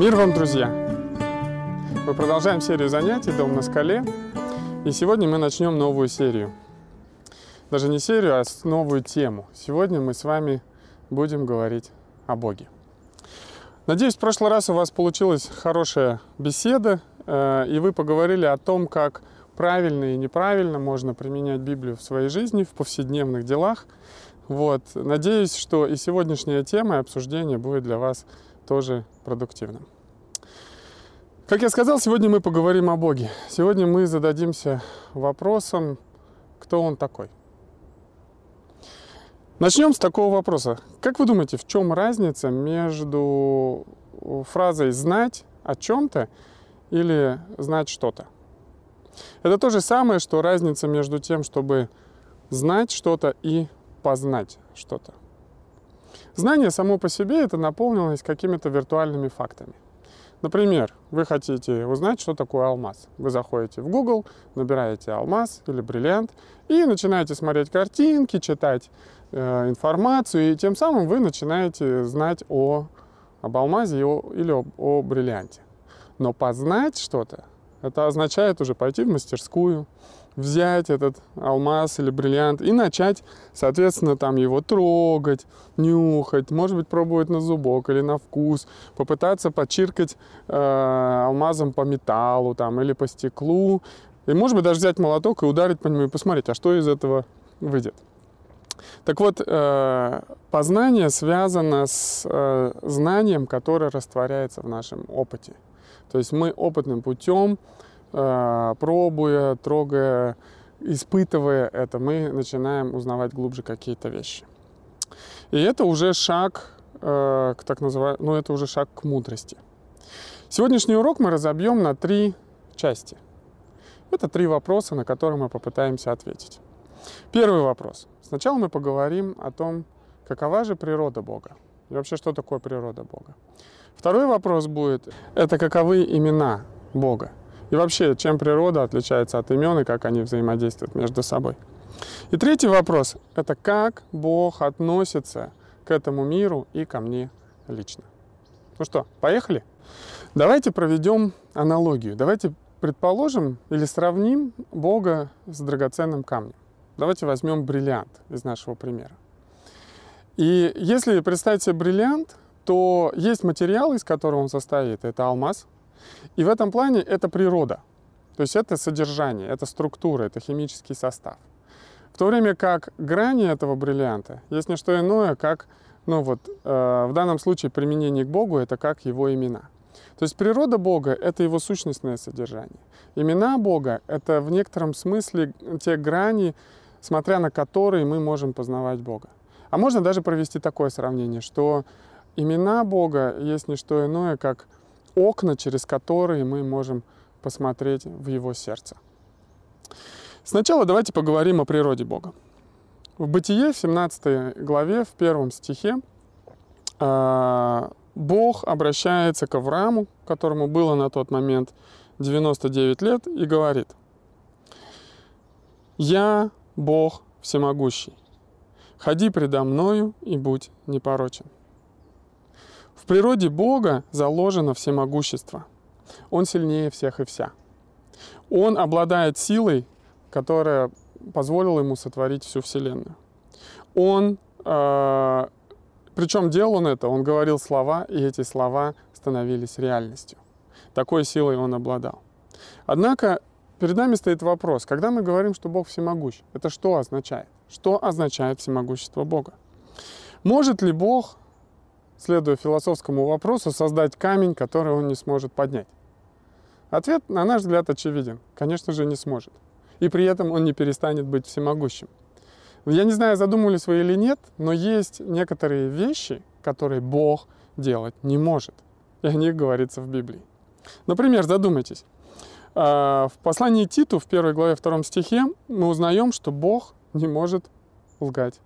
Мир вам, друзья! Мы продолжаем серию занятий «Дом на скале». И сегодня мы начнем новую серию. Даже не серию, а новую тему. Сегодня мы с вами будем говорить о Боге. Надеюсь, в прошлый раз у вас получилась хорошая беседа, э, и вы поговорили о том, как правильно и неправильно можно применять Библию в своей жизни, в повседневных делах. Вот. Надеюсь, что и сегодняшняя тема и обсуждение будет для вас тоже продуктивным. Как я сказал, сегодня мы поговорим о Боге. Сегодня мы зададимся вопросом, кто Он такой. Начнем с такого вопроса. Как вы думаете, в чем разница между фразой «знать о чем-то» или «знать что-то»? Это то же самое, что разница между тем, чтобы знать что-то и познать что-то. Знание само по себе – это наполненность какими-то виртуальными фактами. Например, вы хотите узнать, что такое алмаз. Вы заходите в Google, набираете алмаз или бриллиант и начинаете смотреть картинки, читать Э, информацию, и тем самым вы начинаете знать о, об алмазе или об, о бриллианте. Но познать что-то, это означает уже пойти в мастерскую, взять этот алмаз или бриллиант и начать, соответственно, там его трогать, нюхать, может быть, пробовать на зубок или на вкус, попытаться почиркать э, алмазом по металлу там, или по стеклу, и, может быть, даже взять молоток и ударить по нему и посмотреть, а что из этого выйдет. Так вот, э, познание связано с э, знанием, которое растворяется в нашем опыте. То есть мы опытным путем, пробуя, трогая, испытывая это, мы начинаем узнавать глубже какие-то вещи. И это уже шаг к так называемому, ну это уже шаг к мудрости. Сегодняшний урок мы разобьем на три части. Это три вопроса, на которые мы попытаемся ответить. Первый вопрос. Сначала мы поговорим о том, какова же природа Бога и вообще, что такое природа Бога. Второй вопрос будет, это каковы имена Бога и вообще, чем природа отличается от имен и как они взаимодействуют между собой. И третий вопрос, это как Бог относится к этому миру и ко мне лично. Ну что, поехали? Давайте проведем аналогию. Давайте предположим или сравним Бога с драгоценным камнем. Давайте возьмем бриллиант из нашего примера. И если представить себе бриллиант, то есть материал, из которого он состоит, это алмаз. И в этом плане это природа. То есть это содержание, это структура, это химический состав. В то время как грани этого бриллианта есть не что иное, как, ну вот, э, в данном случае применение к Богу, это как его имена. То есть природа Бога — это его сущностное содержание. Имена Бога — это в некотором смысле те грани, смотря на которые мы можем познавать Бога. А можно даже провести такое сравнение, что имена Бога есть не что иное, как окна, через которые мы можем посмотреть в Его сердце. Сначала давайте поговорим о природе Бога. В Бытие, в 17 главе, в первом стихе, а, Бог обращается к Аврааму, которому было на тот момент 99 лет, и говорит, «Я Бог всемогущий. Ходи предо мною и будь непорочен. В природе Бога заложено всемогущество. Он сильнее всех и вся. Он обладает силой, которая позволила ему сотворить всю Вселенную. Он, э, причем делал он это, он говорил слова, и эти слова становились реальностью. Такой силой он обладал. Однако Перед нами стоит вопрос, когда мы говорим, что Бог всемогущ, это что означает? Что означает всемогущество Бога? Может ли Бог, следуя философскому вопросу, создать камень, который он не сможет поднять? Ответ, на наш взгляд, очевиден. Конечно же, не сможет. И при этом он не перестанет быть всемогущим. Я не знаю, задумывались вы или нет, но есть некоторые вещи, которые Бог делать не может. И о них говорится в Библии. Например, задумайтесь, а, в послании Титу, в первой главе, втором стихе, мы узнаем, что Бог не может лгать.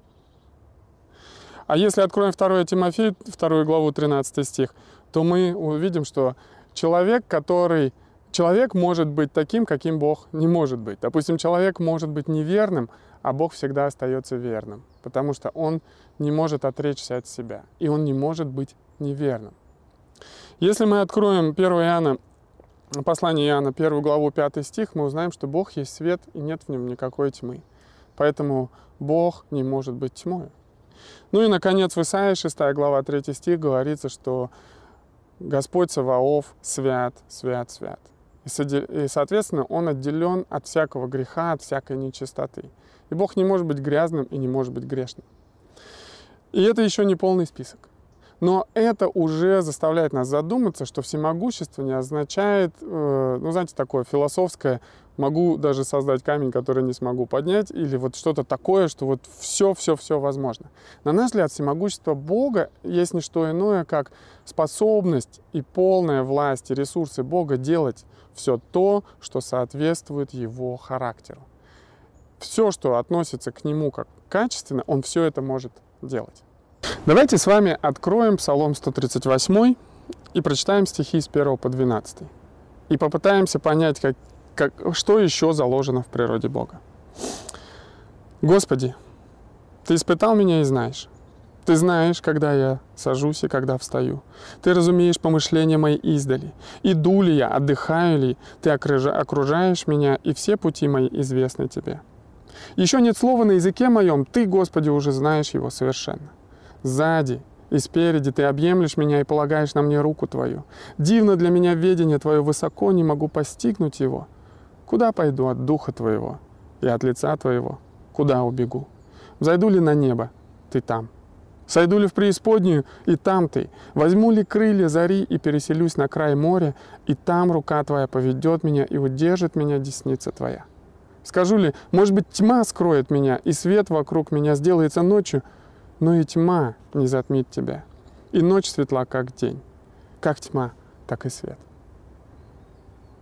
А если откроем 2 Тимофея, 2 главу, 13 стих, то мы увидим, что человек, который... Человек может быть таким, каким Бог не может быть. Допустим, человек может быть неверным, а Бог всегда остается верным, потому что Он не может отречься от себя, и Он не может быть неверным. Если мы откроем 1 Иоанна, послание Иоанна, 1 главу, 5 стих, мы узнаем, что Бог есть свет, и нет в нем никакой тьмы. Поэтому Бог не может быть тьмой. Ну и, наконец, в Исаии 6 глава 3 стих говорится, что Господь Саваоф свят, свят, свят. И, соответственно, Он отделен от всякого греха, от всякой нечистоты. И Бог не может быть грязным и не может быть грешным. И это еще не полный список. Но это уже заставляет нас задуматься, что всемогущество не означает, э, ну, знаете, такое философское, могу даже создать камень, который не смогу поднять, или вот что-то такое, что вот все, все, все возможно. На наш взгляд, всемогущество Бога есть не что иное, как способность и полная власть и ресурсы Бога делать все то, что соответствует Его характеру. Все, что относится к Нему как качественно, Он все это может делать. Давайте с вами откроем Псалом 138 и прочитаем стихи с 1 по 12. И попытаемся понять, как, как, что еще заложено в природе Бога. Господи, Ты испытал меня и знаешь. Ты знаешь, когда я сажусь и когда встаю. Ты разумеешь помышления мои издали. Иду ли я, отдыхаю ли, Ты окружаешь меня, и все пути мои известны Тебе. Еще нет слова на языке моем, Ты, Господи, уже знаешь его совершенно сзади и спереди ты объемлешь меня и полагаешь на мне руку твою. Дивно для меня ведение твое высоко, не могу постигнуть его. Куда пойду от духа твоего и от лица твоего? Куда убегу? Зайду ли на небо? Ты там. Сойду ли в преисподнюю, и там ты. Возьму ли крылья зари и переселюсь на край моря, и там рука твоя поведет меня и удержит меня десница твоя. Скажу ли, может быть, тьма скроет меня, и свет вокруг меня сделается ночью, но и тьма не затмит тебя. И ночь светла, как день. Как тьма, так и свет.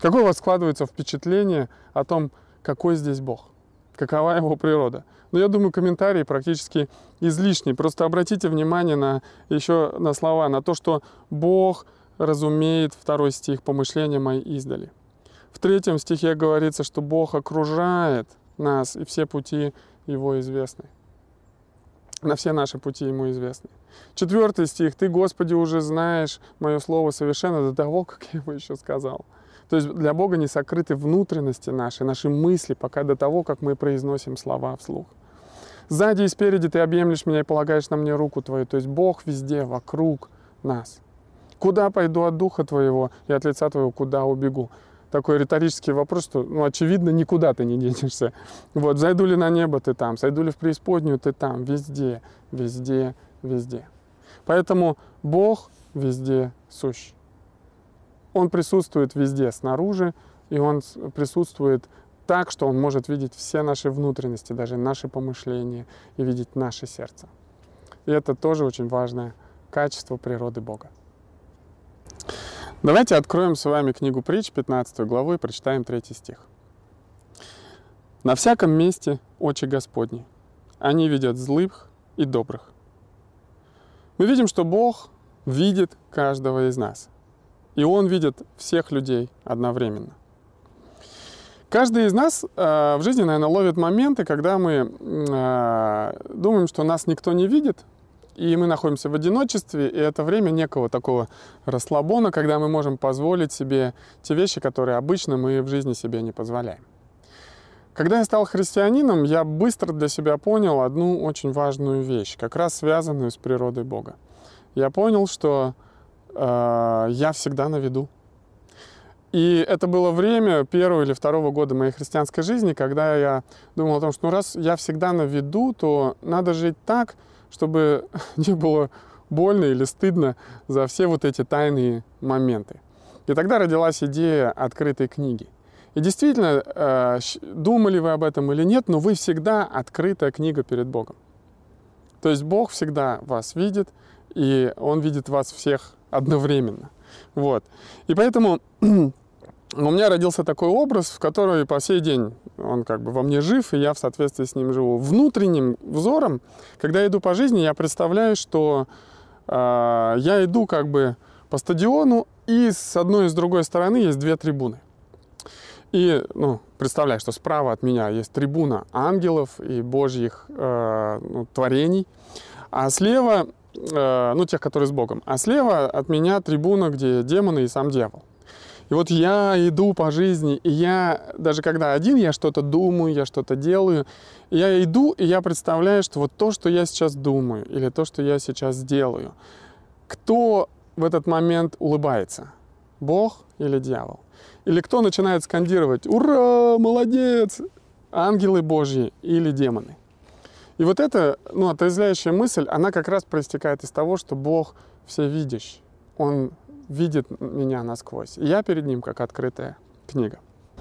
Какое у вас складывается впечатление о том, какой здесь Бог? Какова его природа? Но ну, я думаю, комментарии практически излишни. Просто обратите внимание на, еще на слова, на то, что Бог разумеет, второй стих, помышления мои издали. В третьем стихе говорится, что Бог окружает нас, и все пути Его известны на все наши пути ему известны. Четвертый стих. «Ты, Господи, уже знаешь мое слово совершенно до того, как я его еще сказал». То есть для Бога не сокрыты внутренности наши, наши мысли, пока до того, как мы произносим слова вслух. Сзади и спереди ты объемлешь меня и полагаешь на мне руку твою. То есть Бог везде, вокруг нас. Куда пойду от Духа Твоего и от лица Твоего, куда убегу? такой риторический вопрос, что, ну, очевидно, никуда ты не денешься. Вот, зайду ли на небо, ты там, сойду ли в преисподнюю, ты там, везде, везде, везде. Поэтому Бог везде сущ. Он присутствует везде снаружи, и Он присутствует так, что Он может видеть все наши внутренности, даже наши помышления, и видеть наше сердце. И это тоже очень важное качество природы Бога. Давайте откроем с вами книгу притч, 15 главу, и прочитаем третий стих. «На всяком месте очи Господни, они видят злых и добрых». Мы видим, что Бог видит каждого из нас, и Он видит всех людей одновременно. Каждый из нас э, в жизни, наверное, ловит моменты, когда мы э, думаем, что нас никто не видит, и мы находимся в одиночестве, и это время некого такого расслабона, когда мы можем позволить себе те вещи, которые обычно мы в жизни себе не позволяем. Когда я стал христианином, я быстро для себя понял одну очень важную вещь, как раз связанную с природой Бога. Я понял, что я всегда на виду. И это было время первого или второго года моей христианской жизни, когда я думал о том, что ну, раз я всегда на виду, то надо жить так, чтобы не было больно или стыдно за все вот эти тайные моменты. И тогда родилась идея открытой книги. И действительно, э, думали вы об этом или нет, но вы всегда открытая книга перед Богом. То есть Бог всегда вас видит, и Он видит вас всех одновременно. Вот. И поэтому у меня родился такой образ, в который по сей день он как бы во мне жив, и я в соответствии с ним живу. Внутренним взором, когда я иду по жизни, я представляю, что э, я иду как бы по стадиону, и с одной и с другой стороны есть две трибуны. И, ну, представляю, что справа от меня есть трибуна ангелов и божьих э, ну, творений, а слева э, ну, тех, которые с Богом, а слева от меня трибуна, где демоны и сам дьявол. И вот я иду по жизни, и я, даже когда один, я что-то думаю, я что-то делаю, я иду, и я представляю, что вот то, что я сейчас думаю, или то, что я сейчас делаю, кто в этот момент улыбается? Бог или дьявол? Или кто начинает скандировать «Ура! Молодец!» Ангелы Божьи или демоны? И вот эта ну, отрезвляющая мысль, она как раз проистекает из того, что Бог всевидящий. Он видит меня насквозь. И я перед ним как открытая книга.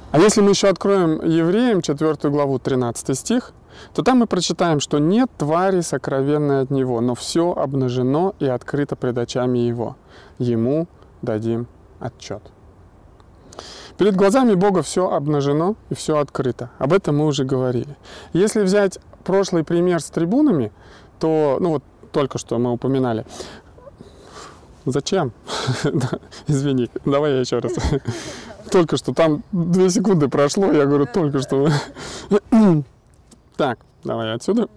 А если мы еще откроем Евреям 4 главу 13 стих, то там мы прочитаем, что нет твари сокровенной от него, но все обнажено и открыто пред очами его. Ему дадим отчет. Перед глазами Бога все обнажено и все открыто. Об этом мы уже говорили. Если взять прошлый пример с трибунами, то, ну вот только что мы упоминали, Зачем? Извини, давай я еще раз. Только что, там две секунды прошло, я говорю, только что. Так, давай отсюда.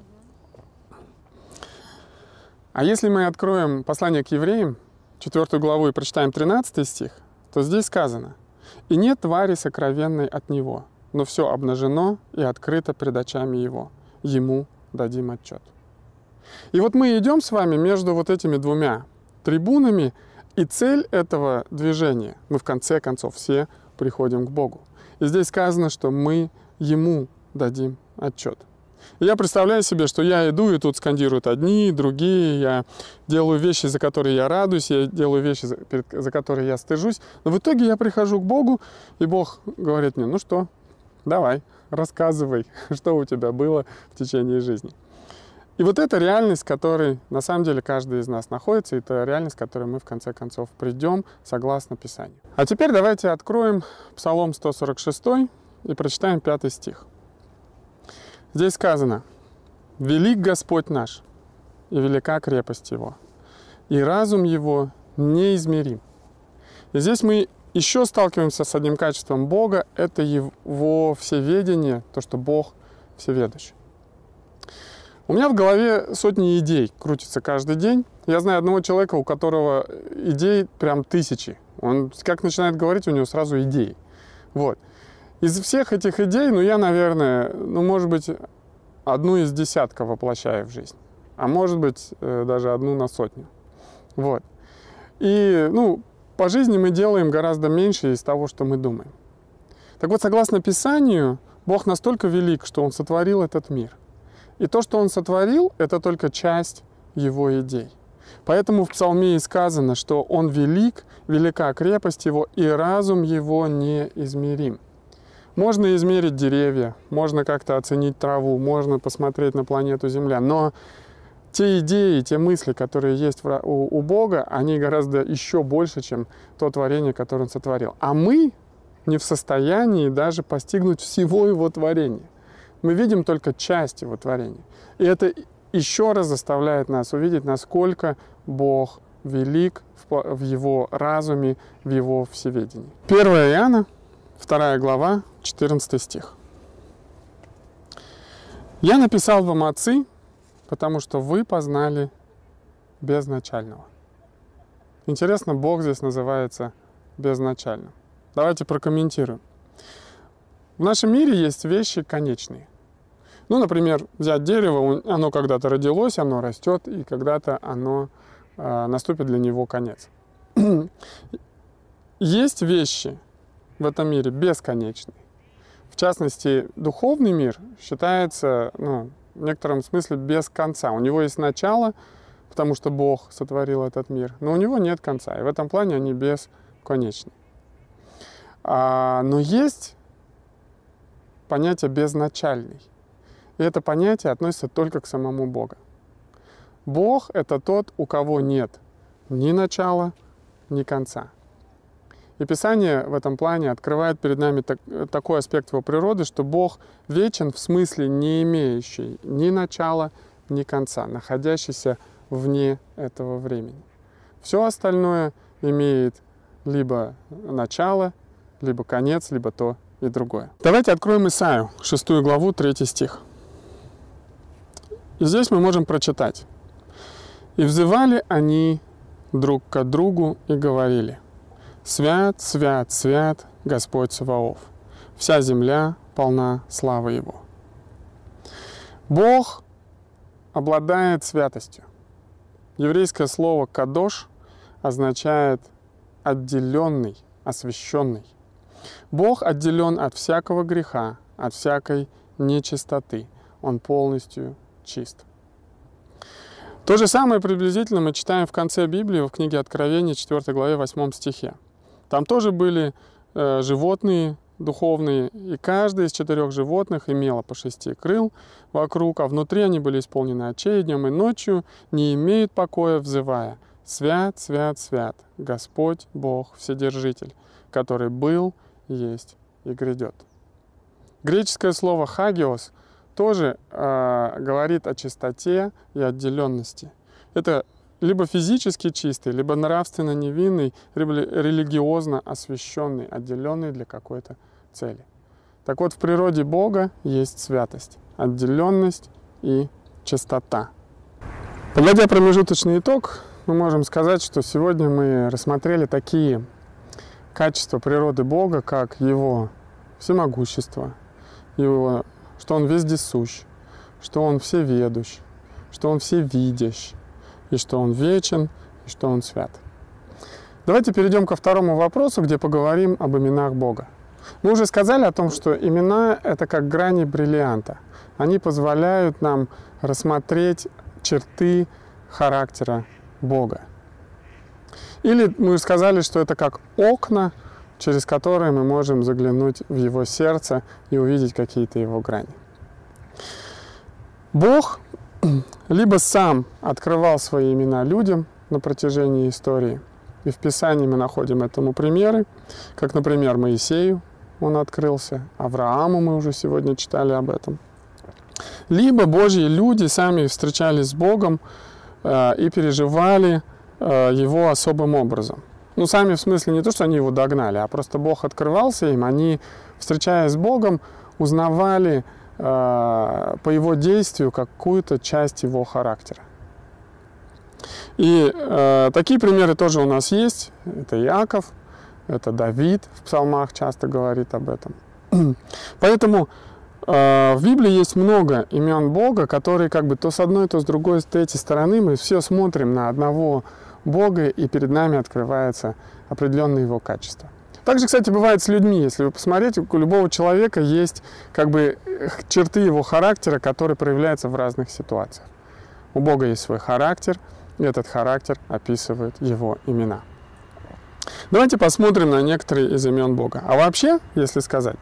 А если мы откроем послание к евреям, четвертую главу и прочитаем 13 стих, то здесь сказано, «И нет твари сокровенной от него, но все обнажено и открыто пред очами его. Ему дадим отчет». И вот мы идем с вами между вот этими двумя трибунами. И цель этого движения, мы в конце концов все приходим к Богу. И здесь сказано, что мы Ему дадим отчет. И я представляю себе, что я иду, и тут скандируют одни, другие, я делаю вещи, за которые я радуюсь, я делаю вещи, за, которые я стыжусь. Но в итоге я прихожу к Богу, и Бог говорит мне, ну что, давай, рассказывай, что у тебя было в течение жизни. И вот эта реальность, в которой на самом деле каждый из нас находится, это реальность, к которой мы в конце концов придем согласно Писанию. А теперь давайте откроем Псалом 146 и прочитаем пятый стих. Здесь сказано, «Велик Господь наш, и велика крепость Его, и разум Его неизмерим». И здесь мы еще сталкиваемся с одним качеством Бога, это Его всеведение, то, что Бог всеведущий. У меня в голове сотни идей крутятся каждый день. Я знаю одного человека, у которого идей прям тысячи. Он как начинает говорить, у него сразу идеи. Вот. Из всех этих идей, ну, я, наверное, ну, может быть, одну из десятка воплощаю в жизнь. А может быть, э, даже одну на сотню. Вот. И, ну, по жизни мы делаем гораздо меньше из того, что мы думаем. Так вот, согласно Писанию, Бог настолько велик, что Он сотворил этот мир – и то, что он сотворил, это только часть его идей. Поэтому в Псалме и сказано, что он велик, велика крепость его, и разум его неизмерим. Можно измерить деревья, можно как-то оценить траву, можно посмотреть на планету Земля, но те идеи, те мысли, которые есть у, Бога, они гораздо еще больше, чем то творение, которое Он сотворил. А мы не в состоянии даже постигнуть всего Его творения мы видим только часть его творения. И это еще раз заставляет нас увидеть, насколько Бог велик в его разуме, в его всеведении. 1 Иоанна, 2 глава, 14 стих. «Я написал вам, отцы, потому что вы познали безначального». Интересно, Бог здесь называется безначальным. Давайте прокомментируем. В нашем мире есть вещи конечные. Ну, например, взять дерево, оно когда-то родилось, оно растет, и когда-то оно э, наступит для него конец. Есть вещи в этом мире бесконечные. В частности, духовный мир считается ну, в некотором смысле без конца. У него есть начало, потому что Бог сотворил этот мир, но у него нет конца. И в этом плане они бесконечны. А, но есть понятие безначальный. И это понятие относится только к самому Богу. Бог — это тот, у кого нет ни начала, ни конца. И Писание в этом плане открывает перед нами так, такой аспект его природы, что Бог вечен в смысле не имеющий ни начала, ни конца, находящийся вне этого времени. Все остальное имеет либо начало, либо конец, либо то и другое. Давайте откроем Исаию, 6 главу, 3 стих. И здесь мы можем прочитать. И взывали они друг к другу и говорили, «Свят, свят, свят Господь Саваоф, вся земля полна славы Его». Бог обладает святостью. Еврейское слово «кадош» означает «отделенный», «освященный». Бог отделен от всякого греха, от всякой нечистоты. Он полностью чист. То же самое приблизительно мы читаем в конце Библии, в книге Откровения, 4 главе, 8 стихе. Там тоже были э, животные духовные, и каждое из четырех животных имело по шести крыл вокруг, а внутри они были исполнены очей днем и ночью, не имеют покоя, взывая «Свят, свят, свят, Господь Бог Вседержитель, который был, есть и грядет». Греческое слово «хагиос» тоже э, говорит о чистоте и отделенности. Это либо физически чистый, либо нравственно невинный, либо религиозно освященный, отделенный для какой-то цели. Так вот, в природе Бога есть святость, отделенность и чистота. Подводя промежуточный итог, мы можем сказать, что сегодня мы рассмотрели такие качества природы Бога, как Его всемогущество, Его что Он вездесущ, что Он всеведущ, что Он всевидящ, и что Он вечен, и что Он свят. Давайте перейдем ко второму вопросу, где поговорим об именах Бога. Мы уже сказали о том, что имена — это как грани бриллианта. Они позволяют нам рассмотреть черты характера Бога. Или мы сказали, что это как окна, через которые мы можем заглянуть в его сердце и увидеть какие-то его грани. Бог либо сам открывал свои имена людям на протяжении истории, и в Писании мы находим этому примеры, как, например, Моисею он открылся, Аврааму мы уже сегодня читали об этом. Либо Божьи люди сами встречались с Богом э, и переживали э, Его особым образом – ну, сами в смысле не то, что они его догнали, а просто Бог открывался им, они, встречаясь с Богом, узнавали по его действию какую-то часть его характера. И э, такие примеры тоже у нас есть. Это Иаков, это Давид в псалмах часто говорит об этом. Поэтому э, в Библии есть много имен Бога, которые как бы то с одной, то с другой, с третьей стороны мы все смотрим на одного Бога, и перед нами открывается определенное его качество. Также, кстати, бывает с людьми. Если вы посмотрите, у любого человека есть как бы черты его характера, которые проявляются в разных ситуациях. У Бога есть свой характер, и этот характер описывает его имена. Давайте посмотрим на некоторые из имен Бога. А вообще, если сказать,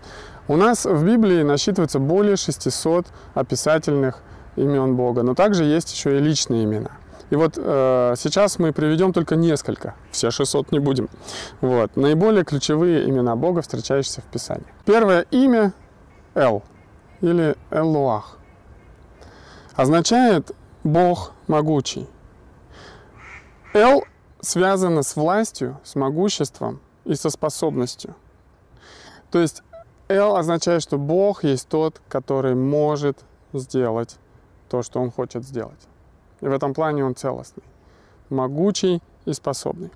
у нас в Библии насчитывается более 600 описательных имен Бога, но также есть еще и личные имена. И вот э, сейчас мы приведем только несколько, все 600 не будем. Вот. Наиболее ключевые имена Бога, встречающиеся в Писании. Первое имя – Эл или Эллуах. Означает «Бог могучий». Эл связано с властью, с могуществом и со способностью. То есть Эл означает, что Бог есть тот, который может сделать то, что Он хочет сделать. И в этом плане он целостный, могучий и способный.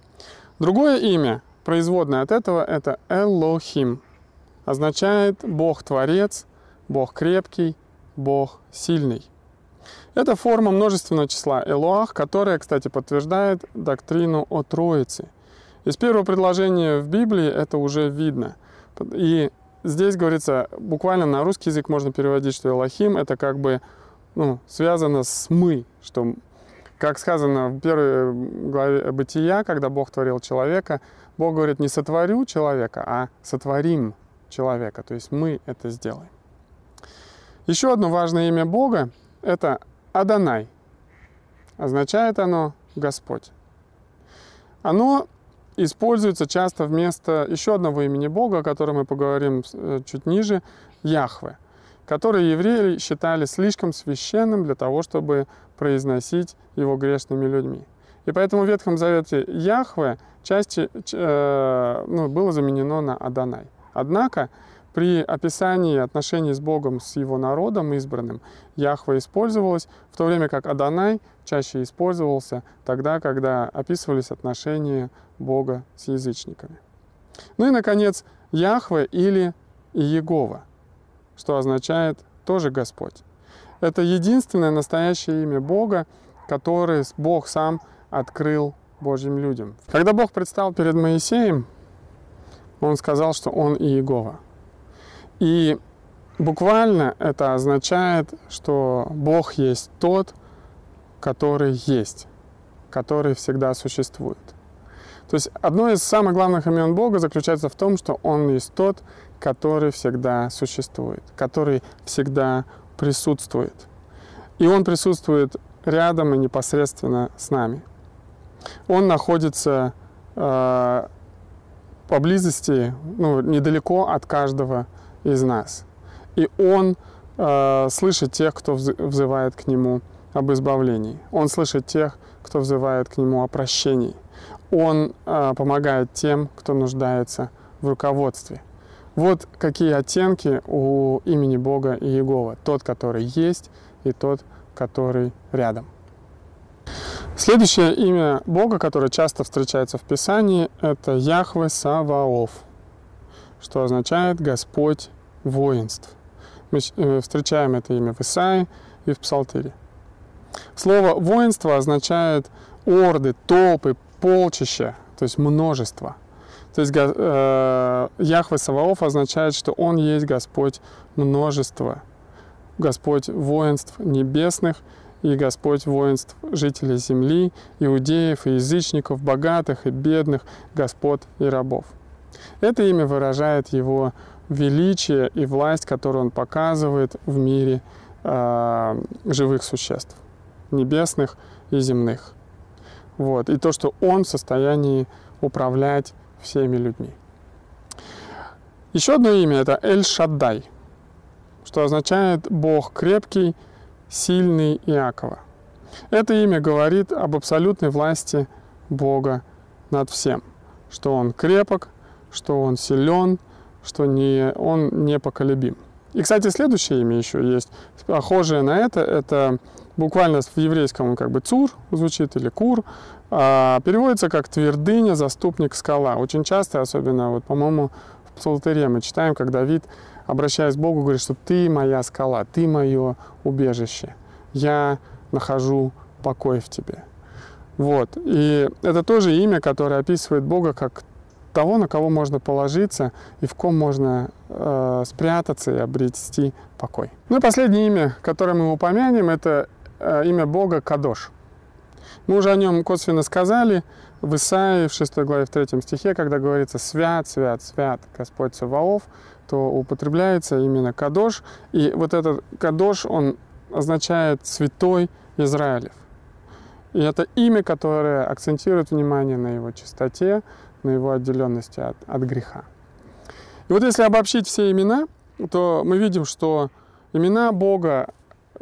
Другое имя, производное от этого, это Элохим. Означает Бог-творец, Бог крепкий, Бог сильный. Это форма множественного числа Элоах, которая, кстати, подтверждает доктрину о Троице. Из первого предложения в Библии это уже видно. И здесь говорится, буквально на русский язык можно переводить, что Элохим это как бы ну, связано с «мы», что, как сказано в первой главе Бытия, когда Бог творил человека, Бог говорит, не сотворю человека, а сотворим человека, то есть мы это сделаем. Еще одно важное имя Бога – это Адонай. Означает оно «Господь». Оно используется часто вместо еще одного имени Бога, о котором мы поговорим э, чуть ниже – Яхве – который евреи считали слишком священным для того, чтобы произносить его грешными людьми. И поэтому в Ветхом Завете Яхве части, э, ну, было заменено на Адонай. Однако при описании отношений с Богом, с его народом избранным, Яхва использовалась, в то время как Адонай чаще использовался тогда, когда описывались отношения Бога с язычниками. Ну и, наконец, Яхве или Иегова, что означает тоже Господь. Это единственное настоящее имя Бога, которое Бог сам открыл Божьим людям. Когда Бог предстал перед Моисеем, он сказал, что он Иегова. И буквально это означает, что Бог есть тот, который есть, который всегда существует. То есть одно из самых главных имен Бога заключается в том, что Он есть тот, который всегда существует, который всегда присутствует. И Он присутствует рядом и непосредственно с нами. Он находится э, поблизости, ну, недалеко от каждого из нас. И Он э, слышит тех, кто взывает к Нему об избавлении. Он слышит тех, кто взывает к Нему о прощении. Он э, помогает тем, кто нуждается в руководстве. Вот какие оттенки у имени Бога Иегова. Тот, который есть, и тот, который рядом. Следующее имя Бога, которое часто встречается в Писании, это Яхве Саваоф, что означает Господь воинств. Мы э, встречаем это имя в Исаии и в Псалтире. Слово воинство означает орды, толпы, полчища, то есть множество. То есть э, Яхве Саваоф означает, что Он есть Господь множества, Господь воинств небесных – и Господь воинств жителей земли, иудеев и язычников, богатых и бедных, господ и рабов. Это имя выражает его величие и власть, которую он показывает в мире э, живых существ, небесных и земных. Вот. И то, что он в состоянии управлять всеми людьми. Еще одно имя это Эль-Шаддай, что означает Бог крепкий, сильный Иакова. Это имя говорит об абсолютной власти Бога над всем, что Он крепок, что Он силен, что не, Он непоколебим. И, кстати, следующее имя еще есть, похожее на это, это буквально в еврейском как бы цур звучит или кур, а переводится как твердыня, заступник, скала. Очень часто, особенно, вот, по-моему, в Псалтыре мы читаем, как Давид обращаясь к Богу, говорит, что ты моя скала, ты мое убежище. Я нахожу покой в тебе. Вот. И это тоже имя, которое описывает Бога как того, на кого можно положиться и в ком можно э, спрятаться и обрести покой. Ну и последнее имя, которое мы упомянем, это э, имя Бога Кадош. Мы уже о нем косвенно сказали в Исаии, в 6 главе, в 3 стихе, когда говорится «Свят, свят, свят Господь Саваоф», то употребляется именно кадош. И вот этот кадош, он означает «святой Израилев». И это имя, которое акцентирует внимание на его чистоте, на его отделенности от, от греха. И вот если обобщить все имена, то мы видим, что имена Бога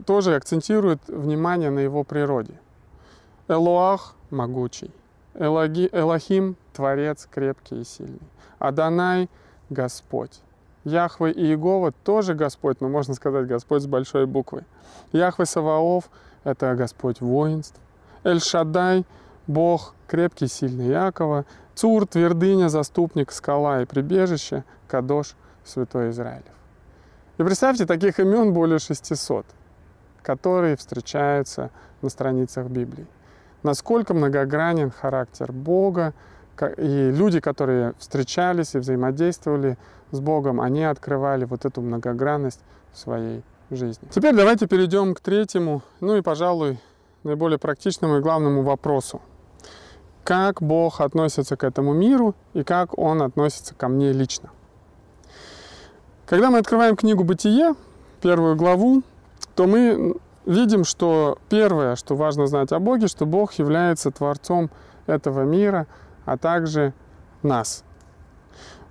тоже акцентируют внимание на его природе. Элоах – могучий. Элоги, Элохим – творец крепкий и сильный. Адонай – Господь. Яхве и Иегова тоже Господь, но можно сказать Господь с большой буквы. Яхве Саваоф – это Господь воинств. Эль-Шадай – Бог крепкий, сильный Якова. Цур – твердыня, заступник, скала и прибежище. Кадош – святой Израилев. И представьте, таких имен более 600, которые встречаются на страницах Библии. Насколько многогранен характер Бога, и люди, которые встречались и взаимодействовали с Богом, они открывали вот эту многогранность в своей жизни. Теперь давайте перейдем к третьему, ну и, пожалуй, наиболее практичному и главному вопросу. Как Бог относится к этому миру и как Он относится ко мне лично? Когда мы открываем книгу «Бытие», первую главу, то мы видим, что первое, что важно знать о Боге, что Бог является Творцом этого мира, а также нас,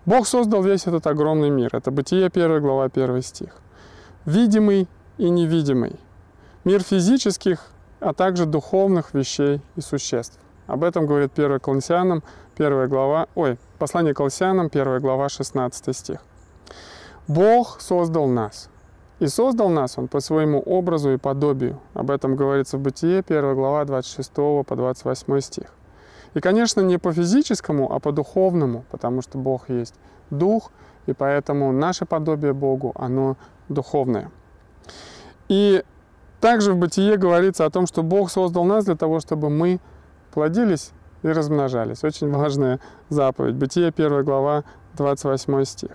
Бог создал весь этот огромный мир. Это Бытие 1 глава 1 стих. Видимый и невидимый. Мир физических, а также духовных вещей и существ. Об этом говорит 1 Колоссянам, 1 глава, ой, послание Колоссянам, 1 глава, 16 стих. Бог создал нас. И создал нас Он по своему образу и подобию. Об этом говорится в Бытие, 1 глава, 26 по 28 стих. И, конечно, не по физическому, а по духовному, потому что Бог есть Дух, и поэтому наше подобие Богу, оно духовное. И также в Бытие говорится о том, что Бог создал нас для того, чтобы мы плодились и размножались. Очень важная заповедь. Бытие 1 глава, 28 стих.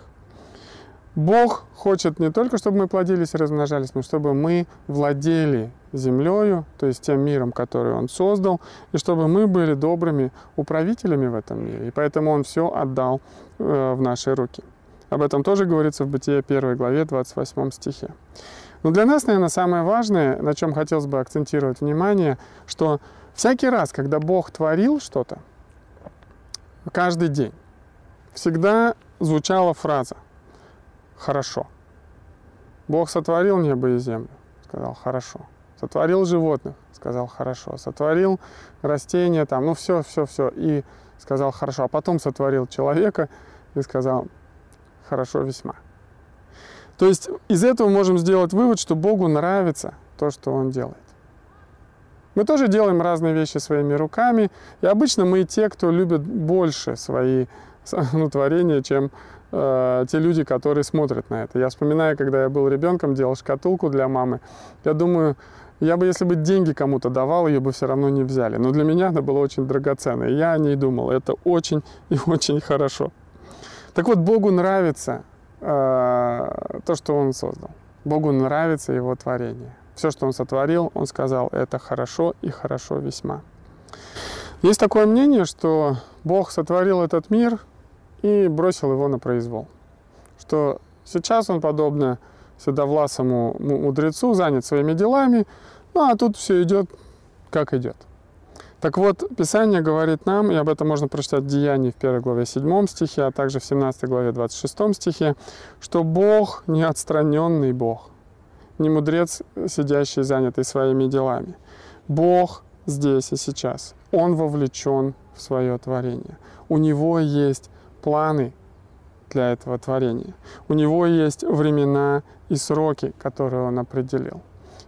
Бог хочет не только, чтобы мы плодились и размножались, но чтобы мы владели землею, то есть тем миром, который Он создал, и чтобы мы были добрыми управителями в этом мире. И поэтому Он все отдал э, в наши руки. Об этом тоже говорится в Бытие 1 главе 28 стихе. Но для нас, наверное, самое важное, на чем хотелось бы акцентировать внимание, что всякий раз, когда Бог творил что-то, каждый день, всегда звучала фраза – хорошо. Бог сотворил небо и землю, сказал хорошо. Сотворил животных, сказал хорошо. Сотворил растения, там, ну все, все, все, и сказал хорошо. А потом сотворил человека и сказал хорошо весьма. То есть из этого можем сделать вывод, что Богу нравится то, что Он делает. Мы тоже делаем разные вещи своими руками, и обычно мы те, кто любит больше свои ну, творения, чем э, те люди, которые смотрят на это. Я вспоминаю, когда я был ребенком, делал шкатулку для мамы. Я думаю, я бы, если бы деньги кому-то давал, ее бы все равно не взяли. Но для меня она была очень драгоценной. Я о ней думал, это очень и очень хорошо. Так вот, Богу нравится э, то, что Он создал. Богу нравится Его творение. Все, что Он сотворил, Он сказал, это хорошо и хорошо весьма. Есть такое мнение, что Бог сотворил этот мир и бросил его на произвол. Что сейчас он, подобно седовласому мудрецу, занят своими делами, ну а тут все идет, как идет. Так вот, Писание говорит нам, и об этом можно прочитать в Деянии в 1 главе 7 стихе, а также в 17 главе 26 стихе, что Бог не отстраненный Бог, не мудрец, сидящий занятый своими делами. Бог здесь и сейчас. Он вовлечен в свое творение. У него есть планы для этого творения. У него есть времена и сроки, которые он определил.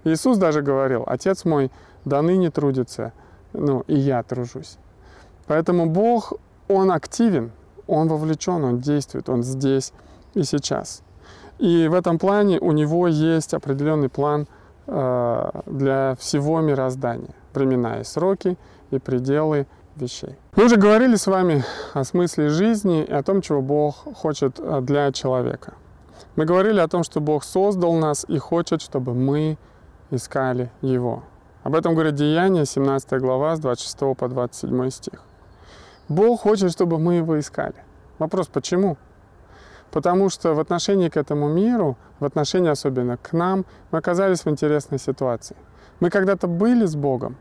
Иисус даже говорил, Отец мой до ныне трудится, ну и я тружусь. Поэтому Бог, Он активен, Он вовлечен, Он действует, Он здесь и сейчас. И в этом плане у Него есть определенный план э, для всего мироздания. Времена и сроки, и пределы вещей. Мы уже говорили с вами о смысле жизни и о том, чего Бог хочет э, для человека. Мы говорили о том, что Бог создал нас и хочет, чтобы мы искали Его. Об этом говорит Деяние, 17 глава, с 26 по 27 стих. Бог хочет, чтобы мы Его искали. Вопрос, почему? Потому что в отношении к этому миру, в отношении особенно к нам, мы оказались в интересной ситуации. Мы когда-то были с Богом,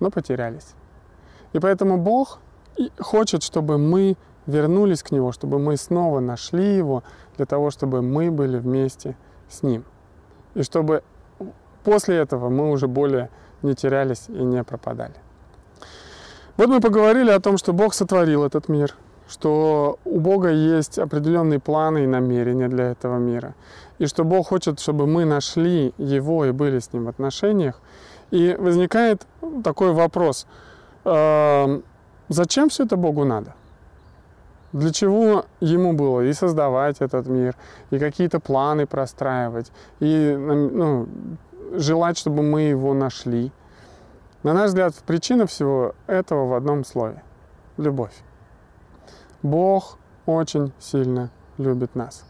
но потерялись. И поэтому Бог хочет, чтобы мы вернулись к Нему, чтобы мы снова нашли Его, для того, чтобы мы были вместе с Ним. И чтобы после этого мы уже более не терялись и не пропадали. Вот мы поговорили о том, что Бог сотворил этот мир, что у Бога есть определенные планы и намерения для этого мира, и что Бог хочет, чтобы мы нашли Его и были с Ним в отношениях. И возникает такой вопрос – зачем все это Богу надо? Для чего ему было и создавать этот мир, и какие-то планы простраивать, и ну, желать, чтобы мы его нашли? На наш взгляд, причина всего этого в одном слове – любовь. Бог очень сильно любит нас.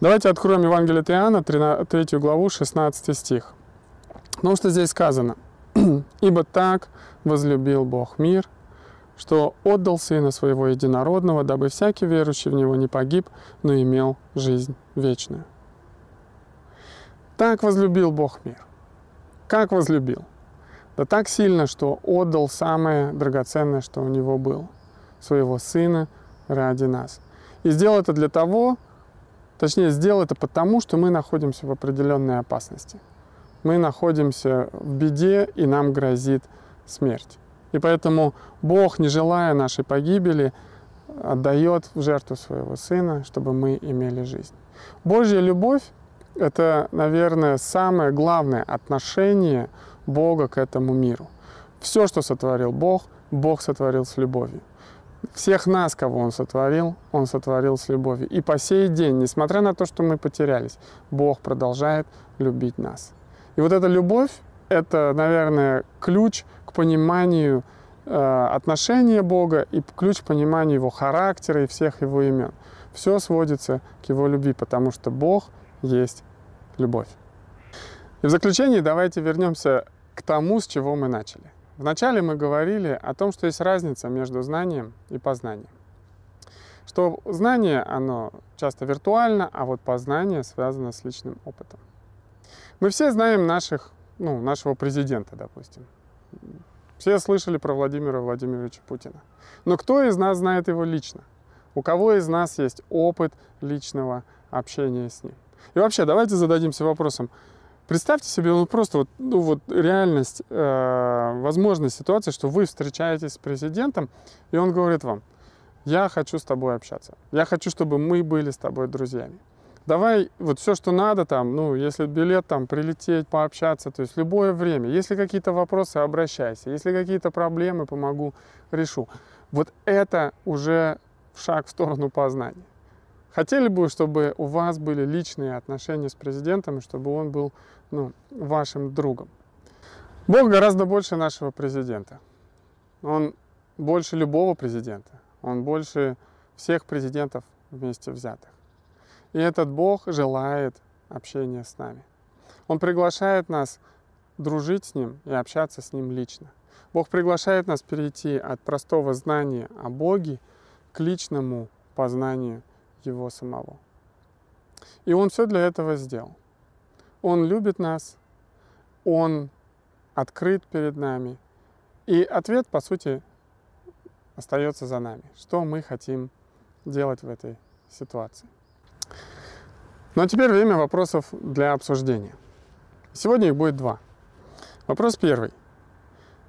Давайте откроем Евангелие от Иоанна, 3 главу, 16 стих. Потому что здесь сказано, «Ибо так возлюбил Бог мир, что отдал Сына Своего Единородного, дабы всякий верующий в Него не погиб, но имел жизнь вечную. Так возлюбил Бог мир. Как возлюбил? Да так сильно, что отдал самое драгоценное, что у Него было, своего Сына ради нас. И сделал это для того, точнее, сделал это потому, что мы находимся в определенной опасности. Мы находимся в беде, и нам грозит смерть. И поэтому Бог, не желая нашей погибели, отдает в жертву своего Сына, чтобы мы имели жизнь. Божья любовь – это, наверное, самое главное отношение Бога к этому миру. Все, что сотворил Бог, Бог сотворил с любовью. Всех нас, кого Он сотворил, Он сотворил с любовью. И по сей день, несмотря на то, что мы потерялись, Бог продолжает любить нас. И вот эта любовь – это, наверное, ключ к пониманию э, отношения Бога и ключ к пониманию Его характера и всех Его имен. Все сводится к Его любви, потому что Бог есть любовь. И в заключение давайте вернемся к тому, с чего мы начали. Вначале мы говорили о том, что есть разница между знанием и познанием. Что знание, оно часто виртуально, а вот познание связано с личным опытом. Мы все знаем наших, ну, нашего президента, допустим. Все слышали про Владимира Владимировича Путина. Но кто из нас знает его лично? У кого из нас есть опыт личного общения с ним? И вообще, давайте зададимся вопросом, Представьте себе, ну просто вот, ну вот реальность, э, возможная ситуация, что вы встречаетесь с президентом, и он говорит вам, я хочу с тобой общаться, я хочу, чтобы мы были с тобой друзьями. Давай вот все, что надо там, ну, если билет там, прилететь, пообщаться, то есть любое время. Если какие-то вопросы, обращайся. Если какие-то проблемы, помогу, решу. Вот это уже шаг в сторону познания. Хотели бы, чтобы у вас были личные отношения с президентом, чтобы он был ну, вашим другом. Бог гораздо больше нашего президента. Он больше любого президента. Он больше всех президентов вместе взятых. И этот Бог желает общения с нами. Он приглашает нас дружить с Ним и общаться с Ним лично. Бог приглашает нас перейти от простого знания о Боге к личному познанию его самого. И Он все для этого сделал. Он любит нас, Он открыт перед нами. И ответ, по сути, остается за нами. Что мы хотим делать в этой ситуации. Ну а теперь время вопросов для обсуждения. Сегодня их будет два. Вопрос первый.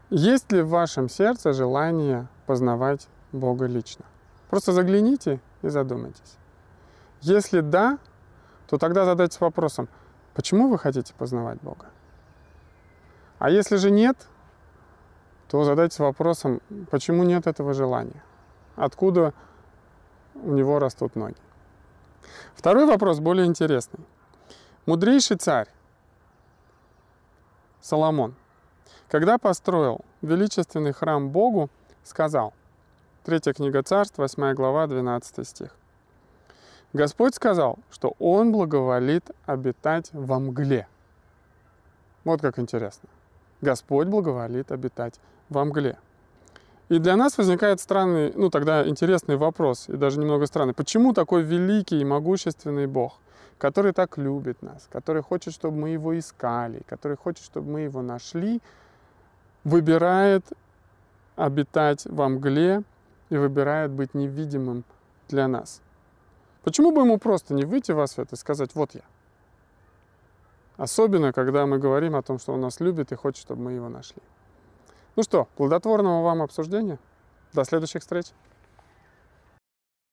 Есть ли в вашем сердце желание познавать Бога лично? Просто загляните и задумайтесь. Если да, то тогда задайтесь вопросом, почему вы хотите познавать Бога? А если же нет, то задайтесь вопросом, почему нет этого желания? Откуда у него растут ноги? Второй вопрос более интересный. Мудрейший царь Соломон, когда построил величественный храм Богу, сказал, Третья книга царств, 8 глава, 12 стих. Господь сказал, что Он благоволит обитать во мгле. Вот как интересно. Господь благоволит обитать во мгле. И для нас возникает странный, ну тогда интересный вопрос, и даже немного странный. Почему такой великий и могущественный Бог, который так любит нас, который хочет, чтобы мы его искали, который хочет, чтобы мы его нашли, выбирает обитать во мгле и выбирает быть невидимым для нас? Почему бы ему просто не выйти в свет и сказать «вот я»? Особенно, когда мы говорим о том, что он нас любит и хочет, чтобы мы его нашли. Ну что, плодотворного вам обсуждения. До следующих встреч.